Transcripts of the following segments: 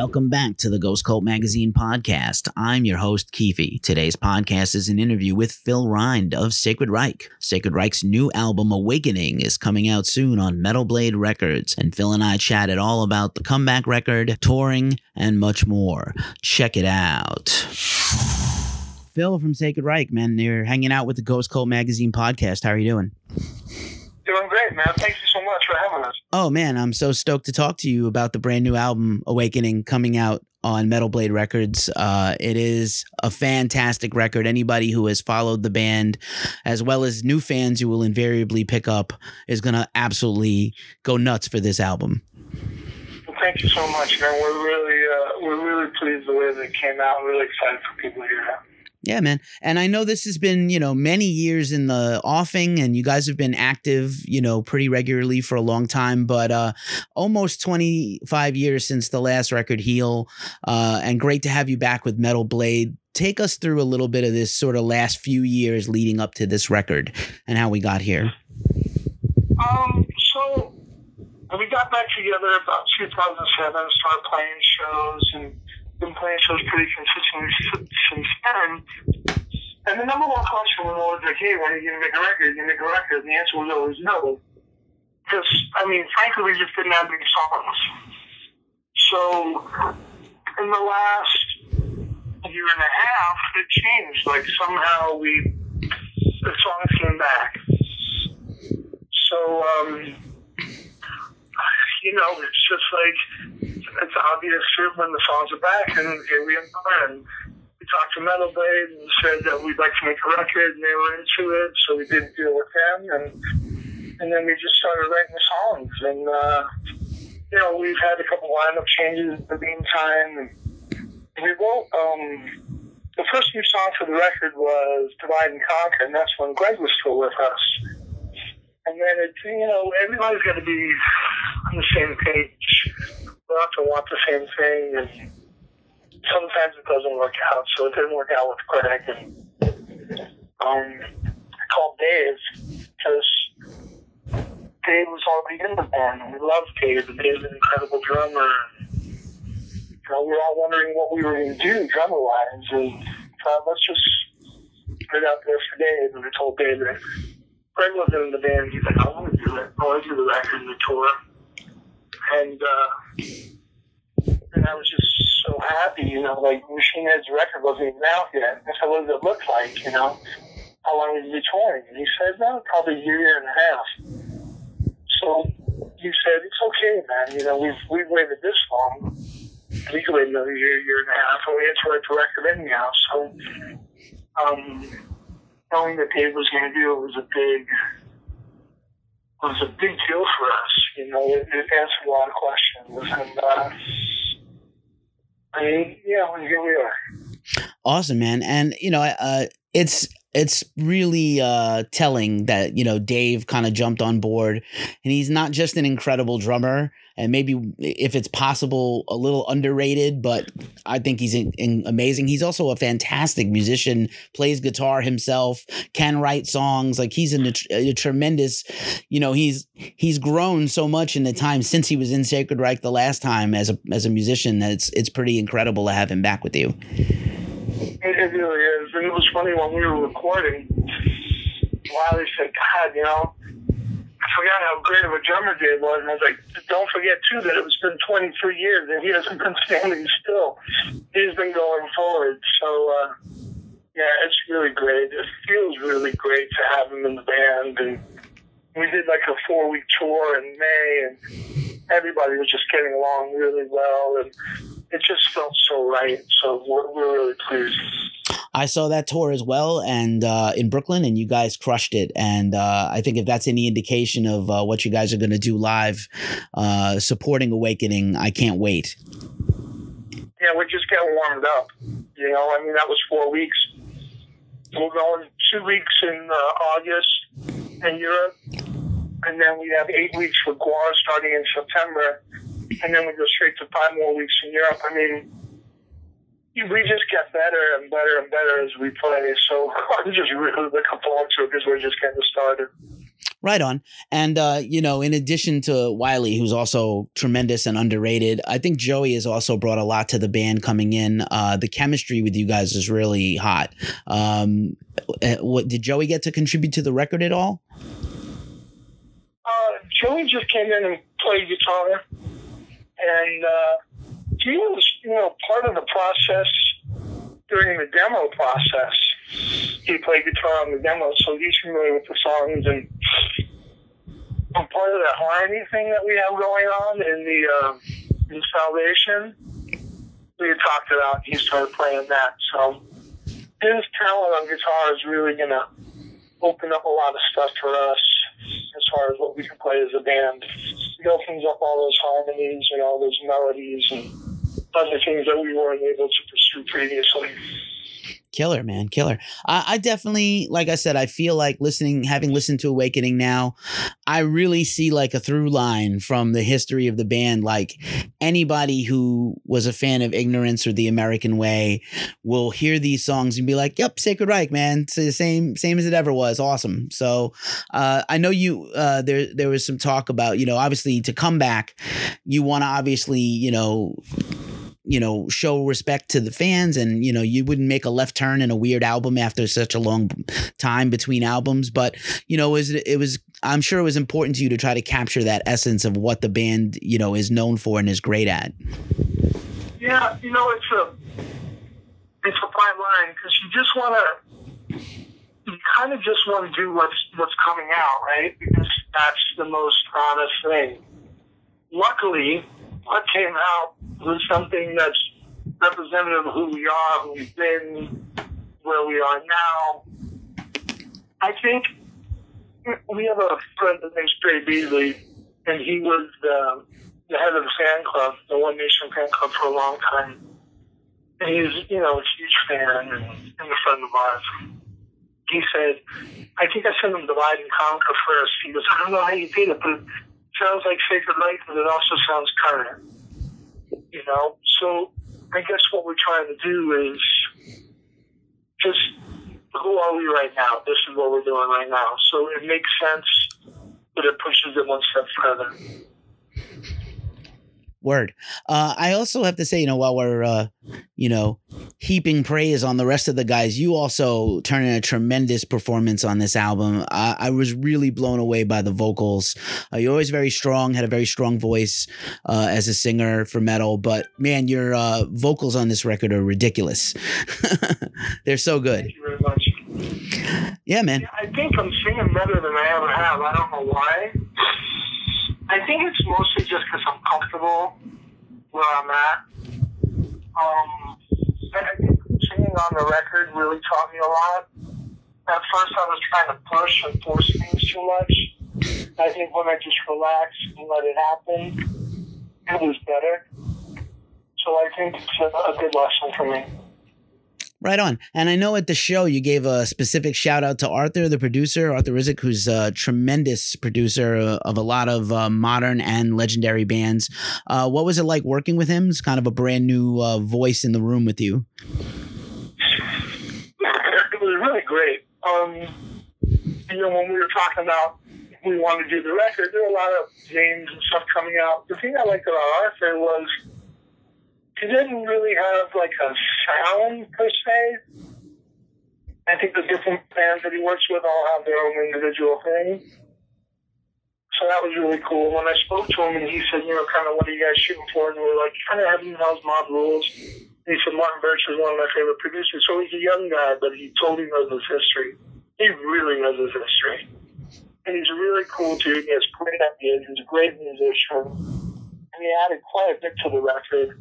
Welcome back to the Ghost Cult Magazine podcast. I'm your host, Keefe. Today's podcast is an interview with Phil Rind of Sacred Reich. Sacred Reich's new album, Awakening, is coming out soon on Metal Blade Records, and Phil and I chatted all about the comeback record, touring, and much more. Check it out. Phil from Sacred Reich, man, you're hanging out with the Ghost Cult Magazine podcast. How are you doing? Doing great, man. Thank you so much for having us. Oh man, I'm so stoked to talk to you about the brand new album Awakening coming out on Metal Blade Records. Uh, it is a fantastic record. Anybody who has followed the band, as well as new fans who will invariably pick up, is gonna absolutely go nuts for this album. Well, thank you so much, man. We're really, uh, we're really pleased the way that it came out. Really excited for people to hear it. Yeah, man. And I know this has been, you know, many years in the offing and you guys have been active, you know, pretty regularly for a long time, but uh almost 25 years since the last record Heal. Uh and great to have you back with Metal Blade. Take us through a little bit of this sort of last few years leading up to this record and how we got here. Um, so we got back together about 2007, started playing shows and been playing shows pretty consistently since then. And the number one question was always like, hey, when are you going to make a record? You make a record? And the answer was always no. Because, I mean, frankly, we just didn't have any songs. So, in the last year and a half, it changed. Like, somehow we, the songs came back. So, um, you know, it's just like, it's obvious when the songs are back, and here we are. And we talked to Metal Blade and said that we'd like to make a record, and they were into it, so we did a deal with them, and and then we just started writing the songs. And uh, you know, we've had a couple lineup changes in the meantime. We wrote um, the first new song for the record was "Divide and Conquer," and that's when Greg was still with us. And then it, you know, everybody's got to be on the same page we often want the same thing, and sometimes it doesn't work out. So it didn't work out with Greg, and um, I called Dave because Dave was already in the band, and we loved Dave, and Dave's an incredible drummer. You know, we were all wondering what we were going to do drummer-wise, and thought, let's just put it out there for Dave. And I told Dave that Greg wasn't in the band. He's like, I want to do it. I want to do the record and the tour and uh, and I was just so happy, you know, like Machine Head's record wasn't even out yet. I said, what does it look like, you know? How long will you be touring? And he said, no, probably a year, year and a half. So he said, it's okay, man. You know, we've we've waited this long. We could wait another year, year and a half, and we had to write the record anyhow. So, um, knowing that Dave was going to do it was a big was a big deal for us. You know, it, it answered a lot of questions, and uh, I mean, yeah, here we are. Awesome, man, and you know, uh, it's it's really uh, telling that you know Dave kind of jumped on board, and he's not just an incredible drummer, and maybe if it's possible, a little underrated, but I think he's in, in amazing. He's also a fantastic musician, plays guitar himself, can write songs. Like he's a, a tremendous, you know, he's he's grown so much in the time since he was in Sacred Reich the last time as a as a musician that it's it's pretty incredible to have him back with you. It really is. And it was funny when we were recording, Wiley said, God, you know, I forgot how great of a drummer Dave was. And I was like, don't forget, too, that it's been 23 years and he hasn't been standing still. He's been going forward. So, uh, yeah, it's really great. It feels really great to have him in the band. And we did like a four week tour in May, and everybody was just getting along really well. And it just felt so right. So we're, we're really pleased. I saw that tour as well, and uh, in Brooklyn, and you guys crushed it. And uh, I think if that's any indication of uh, what you guys are going to do live, uh, supporting Awakening, I can't wait. Yeah, we're just getting warmed up. You know, I mean, that was four weeks. We're going two weeks in uh, August in Europe, and then we have eight weeks with GWAR starting in September and then we go straight to five more weeks in Europe. I mean, we just get better and better and better as we play. So I'm just really looking forward to it because we're just getting started. Right on. And, uh, you know, in addition to Wiley, who's also tremendous and underrated, I think Joey has also brought a lot to the band coming in. Uh, the chemistry with you guys is really hot. Um, eh, what did Joey get to contribute to the record at all? Joey just came in and played guitar, and uh, he was, you know, part of the process during the demo process. He played guitar on the demo, so he's familiar with the songs and, and part of that harmony thing that we have going on in the uh, in Salvation. We had talked about. He started playing that, so his talent on guitar is really gonna open up a lot of stuff for us as far as what we can play as a band. It opens up all those harmonies and all those melodies and other things that we weren't able to pursue previously. Killer, man, killer. I, I, definitely, like I said, I feel like listening, having listened to Awakening now, I really see like a through line from the history of the band. Like anybody who was a fan of Ignorance or The American Way will hear these songs and be like, "Yep, Sacred Reich, man, it's the same, same as it ever was. Awesome." So uh, I know you. Uh, there, there was some talk about, you know, obviously to come back, you want to obviously, you know you know show respect to the fans and you know you wouldn't make a left turn in a weird album after such a long time between albums. But you know it was, it was i'm sure it was important to you to try to capture that essence of what the band you know is known for and is great at. Yeah you know it's a it's a fine line because you just want to you kind of just want to do what's what's coming out right? Because that's the most honest thing. Luckily what came out was something that's representative of who we are, who we've been, where we are now. I think we have a friend that name's Trey Beasley, and he was the, the head of the fan club, the One Nation fan club, for a long time. And he's, you know, a huge fan and, and a friend of ours. He said, I think I sent him Divide and Conquer first. He goes, I don't know how you did it, but sounds like Sacred Reich, but it also sounds current you know. So I guess what we're trying to do is just who are we right now? This is what we're doing right now. So it makes sense, but it pushes it one step further. Word. Uh, I also have to say, you know, while we're, uh, you know, heaping praise on the rest of the guys, you also turn in a tremendous performance on this album. I, I was really blown away by the vocals. Uh, you're always very strong, had a very strong voice uh, as a singer for metal, but man, your uh, vocals on this record are ridiculous. They're so good. Thank you very much. Yeah, man. Yeah, I think I'm singing better than I ever have. I don't know why. I think it's mostly just because I'm comfortable where I'm at. Um, I think singing on the record really taught me a lot. At first, I was trying to push and force things too much. I think when I just relaxed and let it happen, it was better. So I think it's a, a good lesson for me. Right on. And I know at the show you gave a specific shout out to Arthur, the producer, Arthur Rizk, who's a tremendous producer of a lot of uh, modern and legendary bands. Uh, what was it like working with him? It's kind of a brand new uh, voice in the room with you. It was really great. Um, you know, when we were talking about we wanted to do the record, there were a lot of names and stuff coming out. The thing I liked about Arthur was he didn't really have like a sound per se. I think the different bands that he works with all have their own individual thing. So that was really cool. When I spoke to him and he said, you know, kind of what are you guys shooting for? And we were like, kind of Heaven Hell's Mob Rules. And he said Martin Birch is one of my favorite producers. So he's a young guy, but he totally knows his history. He really knows his history. And he's a really cool dude. He has great ideas. He's a great musician. And he added quite a bit to the record.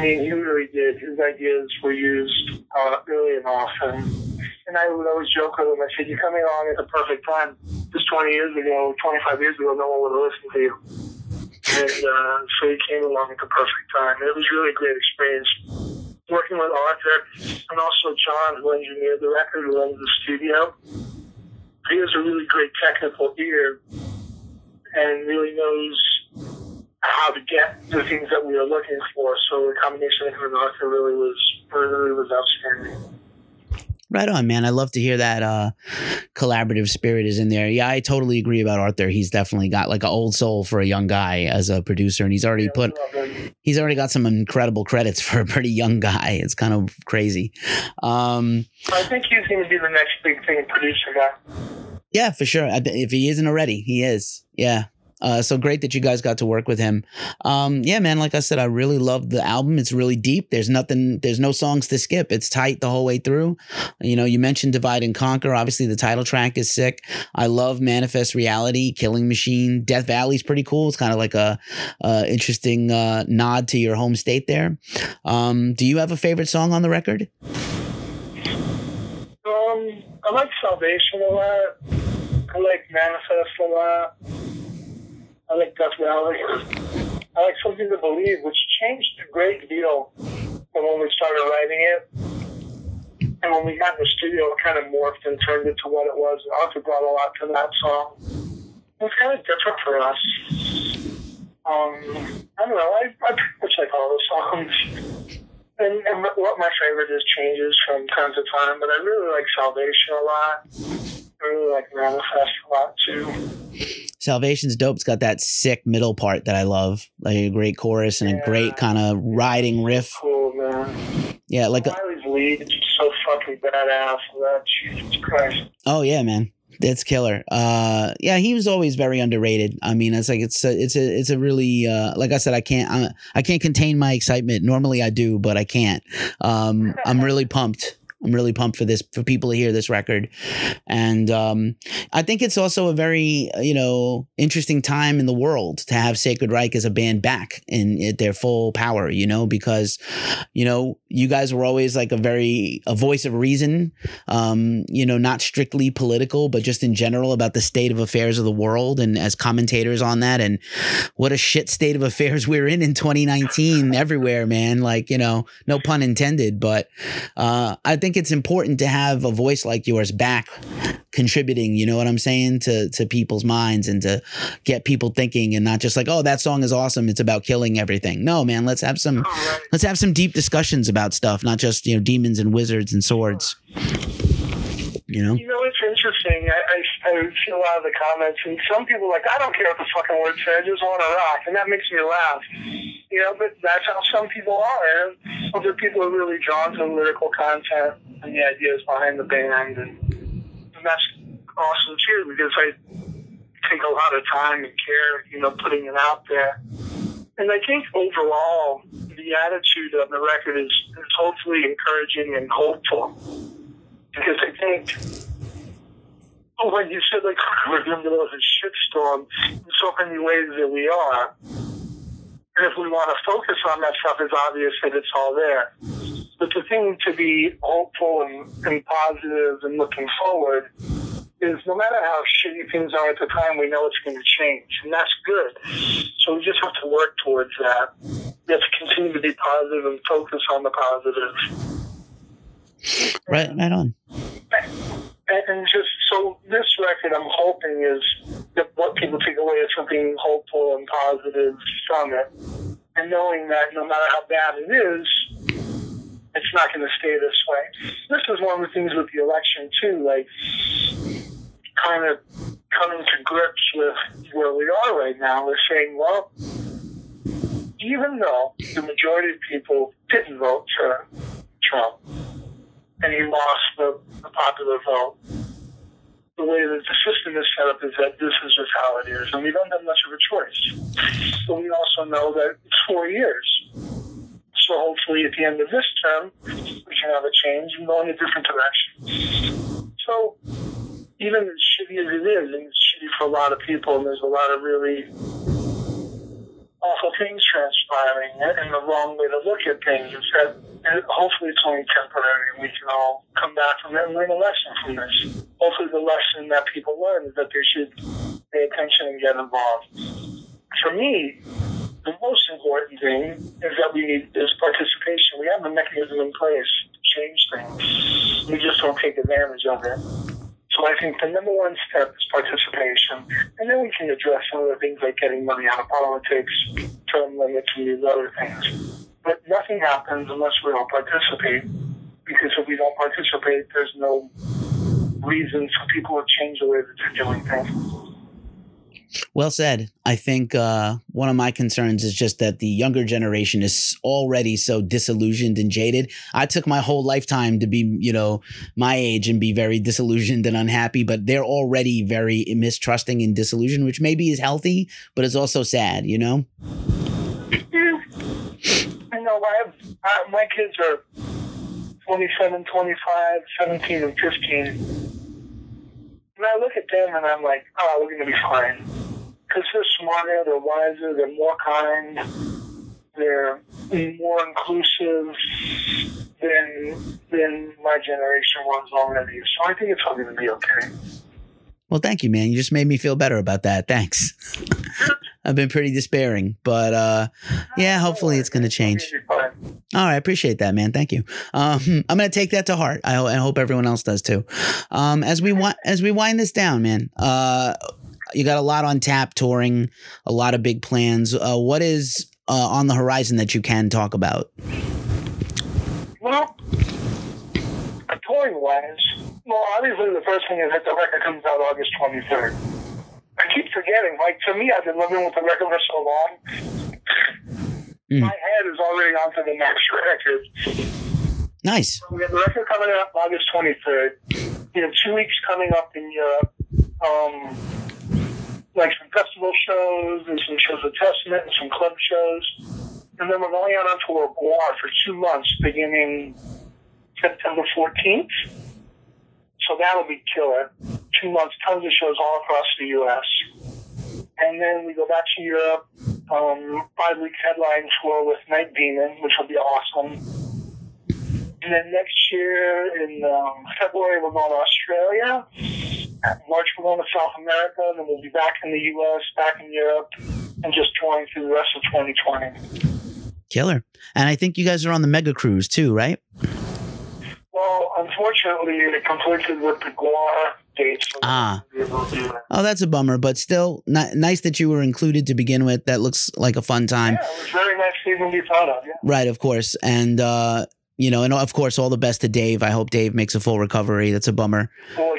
Mean, he really did. His ideas were used uh, early and often. And I would always joke with him. I said, "You're coming on at the perfect time. Just 20 years ago, 25 years ago, no one would have listened to you." And uh, so he came along at the perfect time. It was really a great experience working with Arthur and also John, who engineered the record, who runs the studio. He has a really great technical ear and really knows how to get the things that we were looking for. So the combination of him and Arthur really was really was outstanding. Right on, man. I love to hear that uh, collaborative spirit is in there. Yeah, I totally agree about Arthur. He's definitely got like an old soul for a young guy as a producer, and he's already Yeah, put I love it. he's already got some incredible credits for a pretty young guy. It's kind of crazy. Um, I think he's going to be the next big thing producer guy. yeah, for sure. If he isn't already, he is. Yeah. Uh, so great that you guys got to work with him. Um, yeah, man. Like I said, I really love the album. It's really deep. There's nothing. There's no songs to skip. It's tight the whole way through. You know, you mentioned Divide and Conquer. Obviously, the title track is sick. I love Manifest Reality, Killing Machine, Death Valley's pretty cool. It's kind of like a, uh interesting uh, nod to your home state there. Um, do you have a favorite song on the record? Um, I like Salvation a lot. I like Manifest a lot. I like Valley. I like Something to Believe, which changed a great deal from when we started writing it. And when we got in the studio, it kind of morphed and turned into what it was. And Arthur brought a lot to that song. It was kind of different for us. Um, I don't know. I, I pretty much like all the songs. And, and what my favorite is changes from time to time, but I really like Salvation a lot. I really like Manifest a lot too. Salvation's dope. It's got that sick middle part that I love, like a great chorus and a great kind of riding riff. Cool, man. Yeah, like a, lead is so fucking badass. That Jesus Christ. oh yeah, man, it's killer. Uh, yeah, he was always very underrated. I mean, it's like it's a, it's a it's a really uh, like I said, I can't I, I can't contain my excitement. Normally I do, but I can't. Um, I'm really pumped. I'm really pumped for this for people to hear this record, and um, I think it's also a very uh, you know interesting time in the world to have Sacred Reich as a band back in at their full power. You know because you know you guys were always like a very a voice of reason. Um, you know not strictly political, but just in general about the state of affairs of the world and as commentators on that and what a shit state of affairs we're in in 2019 everywhere, man. Like you know no pun intended, but uh, I think it's important to have a voice like yours back contributing, you know what I'm saying, to to people's minds and to get people thinking and not just like, oh, that song is awesome. It's about killing everything. No, man, let's have some right. let's have some deep discussions about stuff, not just, you know, demons and wizards and swords. You know? You know, it's interesting. I, I, I see a lot of the comments, and some people are like, I don't care what the fucking word says, I just want to rock. And that makes me laugh. You know, but that's how some people are. And other people are really drawn to the lyrical content and the ideas behind the band. And, and that's awesome, too, because I take a lot of time and care, you know, putting it out there. And I think overall, the attitude of the record is, is hopefully encouraging and hopeful. Because I think when you said like we're in the middle of a shitstorm in so many ways that we are, and if we want to focus on that stuff, it's obvious that it's all there. But the thing to be hopeful and, and positive and looking forward is no matter how shitty things are at the time, we know it's going to change, and that's good. So we just have to work towards that. We have to continue to be positive and focus on the positive. Right right on. And, and just so this record, I'm hoping is that what people take away is something hopeful and positive from it, and knowing that no matter how bad it is, it's not going to stay this way. This is one of the things with the election too, like kind of coming to grips with where we are right now. We're saying, well, even though the majority of people didn't vote for Trump, and he lost the, the popular vote. The way that the system is set up is that this is just how it is, and we don't have much of a choice. But we also know that it's four years. So hopefully at the end of this term, we can have a change and go in a different direction. So even as shitty as it is, and it's shitty for a lot of people, and there's a lot of really awful things transpiring and the wrong way to look at things. That and hopefully it's only temporary and we can all come back from it and learn a lesson from this. Hopefully the lesson that people learn is that they should pay attention and get involved. For me, the most important thing is that we need is participation. We have the mechanism in place to change things. We just don't take advantage of it. So I think the number one step is participation. And then we can address the things like getting money out of politics, term limits, and these other things. But nothing happens unless we all participate. because if we don't participate, there's no reason for people to change the way that they're doing things. Well said. I think uh, one of my concerns is just that the younger generation is already so disillusioned and jaded. I took my whole lifetime to be, you know, my age and be very disillusioned and unhappy, but they're already very mistrusting and disillusioned, which maybe is healthy, but it's also sad, you know? Yeah. I know, I have, uh, my kids are 27, 25, 17, and 15. And I look at them and I'm like, oh, we're going to be fine because they're smarter, they're wiser, they're more kind, they're more inclusive than than my generation was already. So I think it's all going to be okay. Well, thank you, man. You just made me feel better about that. Thanks. I've been pretty despairing, but uh, yeah, hopefully it's going to change. All right, appreciate that, man. Thank you. Um, I'm going to take that to heart. I, I, hope everyone else does too. Um, as we wi- as we wind this down, man. Uh, you got a lot on tap touring, a lot of big plans. Uh, what is uh, on the horizon that you can talk about? Well, touring wise, well, obviously the first thing is that the record comes out August 23rd. I keep forgetting. Like, to me, I've been living with the record for so long. Mm. My head is already on to the next record. Nice. So we have the record coming out August 23rd. We have two weeks coming up in Europe. Um, like some festival shows and some shows of Testament and some club shows. And then we're going out on tour of GWAR for two months beginning September 14th. So that'll be killer. Two months, tons of shows all across the U.S. And then we go back to Europe, um, five week headline tour with Night Demon, which will be awesome. And then next year in um, February, we're going to Australia. March, we're going to South America, and then we'll be back in the U.S., back in Europe, and just touring through the rest of 2020. Killer. And I think you guys are on the mega cruise too, right? Well, unfortunately, it conflicted with the GWAR dates. ah. Oh, that's a bummer, but still n- nice that you were included to begin with. That looks like a fun time. Yeah, it was very nice to even be part of. Yeah. Right, of course. And, uh, you know, and of course, all the best to Dave. I hope Dave makes a full recovery. That's a bummer. For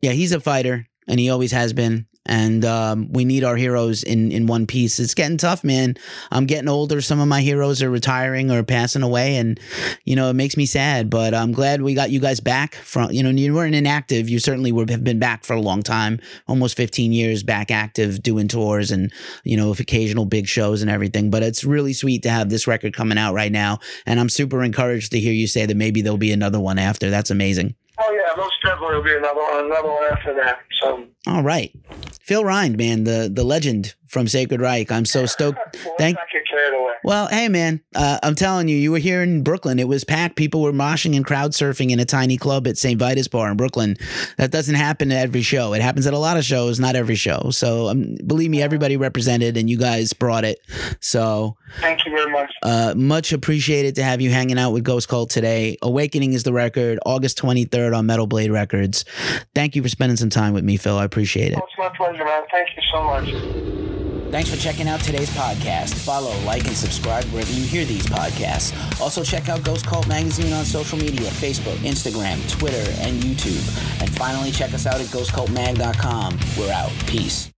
Yeah, he's a fighter, and he always has been and um, we need our heroes in in one piece. It's getting tough, man. I'm getting older. Some of my heroes are retiring or passing away, and you know it makes me sad. But I'm glad we got you guys back from. You know, you weren't inactive. You certainly would have been back for a long time, almost 15 years back active, doing tours and you know occasional big shows and everything. But it's really sweet to have this record coming out right now, and I'm super encouraged to hear you say that maybe there'll be another one after. That's amazing. Oh yeah, most definitely will be another one, another one after that. So. All right. Phil Rind, man, the the legend from Sacred Reich. I'm so stoked. Thank. Well, hey, man, uh, I'm telling you, you were here in Brooklyn. It was packed. People were moshing and crowd surfing in a tiny club at St. Vitus Bar in Brooklyn. That doesn't happen at every show. It happens at a lot of shows, not every show. So, um, believe me, everybody represented, and you guys brought it. So, thank you very much. Uh, much appreciated to have you hanging out with Ghost Cult today. Awakening is the record, August 23rd on Metal Blade Records. Thank you for spending some time with me, Phil. I appreciate it. Oh, it's my pleasure, man. Thank you so much. Thanks for checking out today's podcast. Follow, like, and subscribe wherever you hear these podcasts. Also, check out Ghost Cult Magazine on social media Facebook, Instagram, Twitter, and YouTube. And finally, check us out at ghostcultmag.com. We're out. Peace.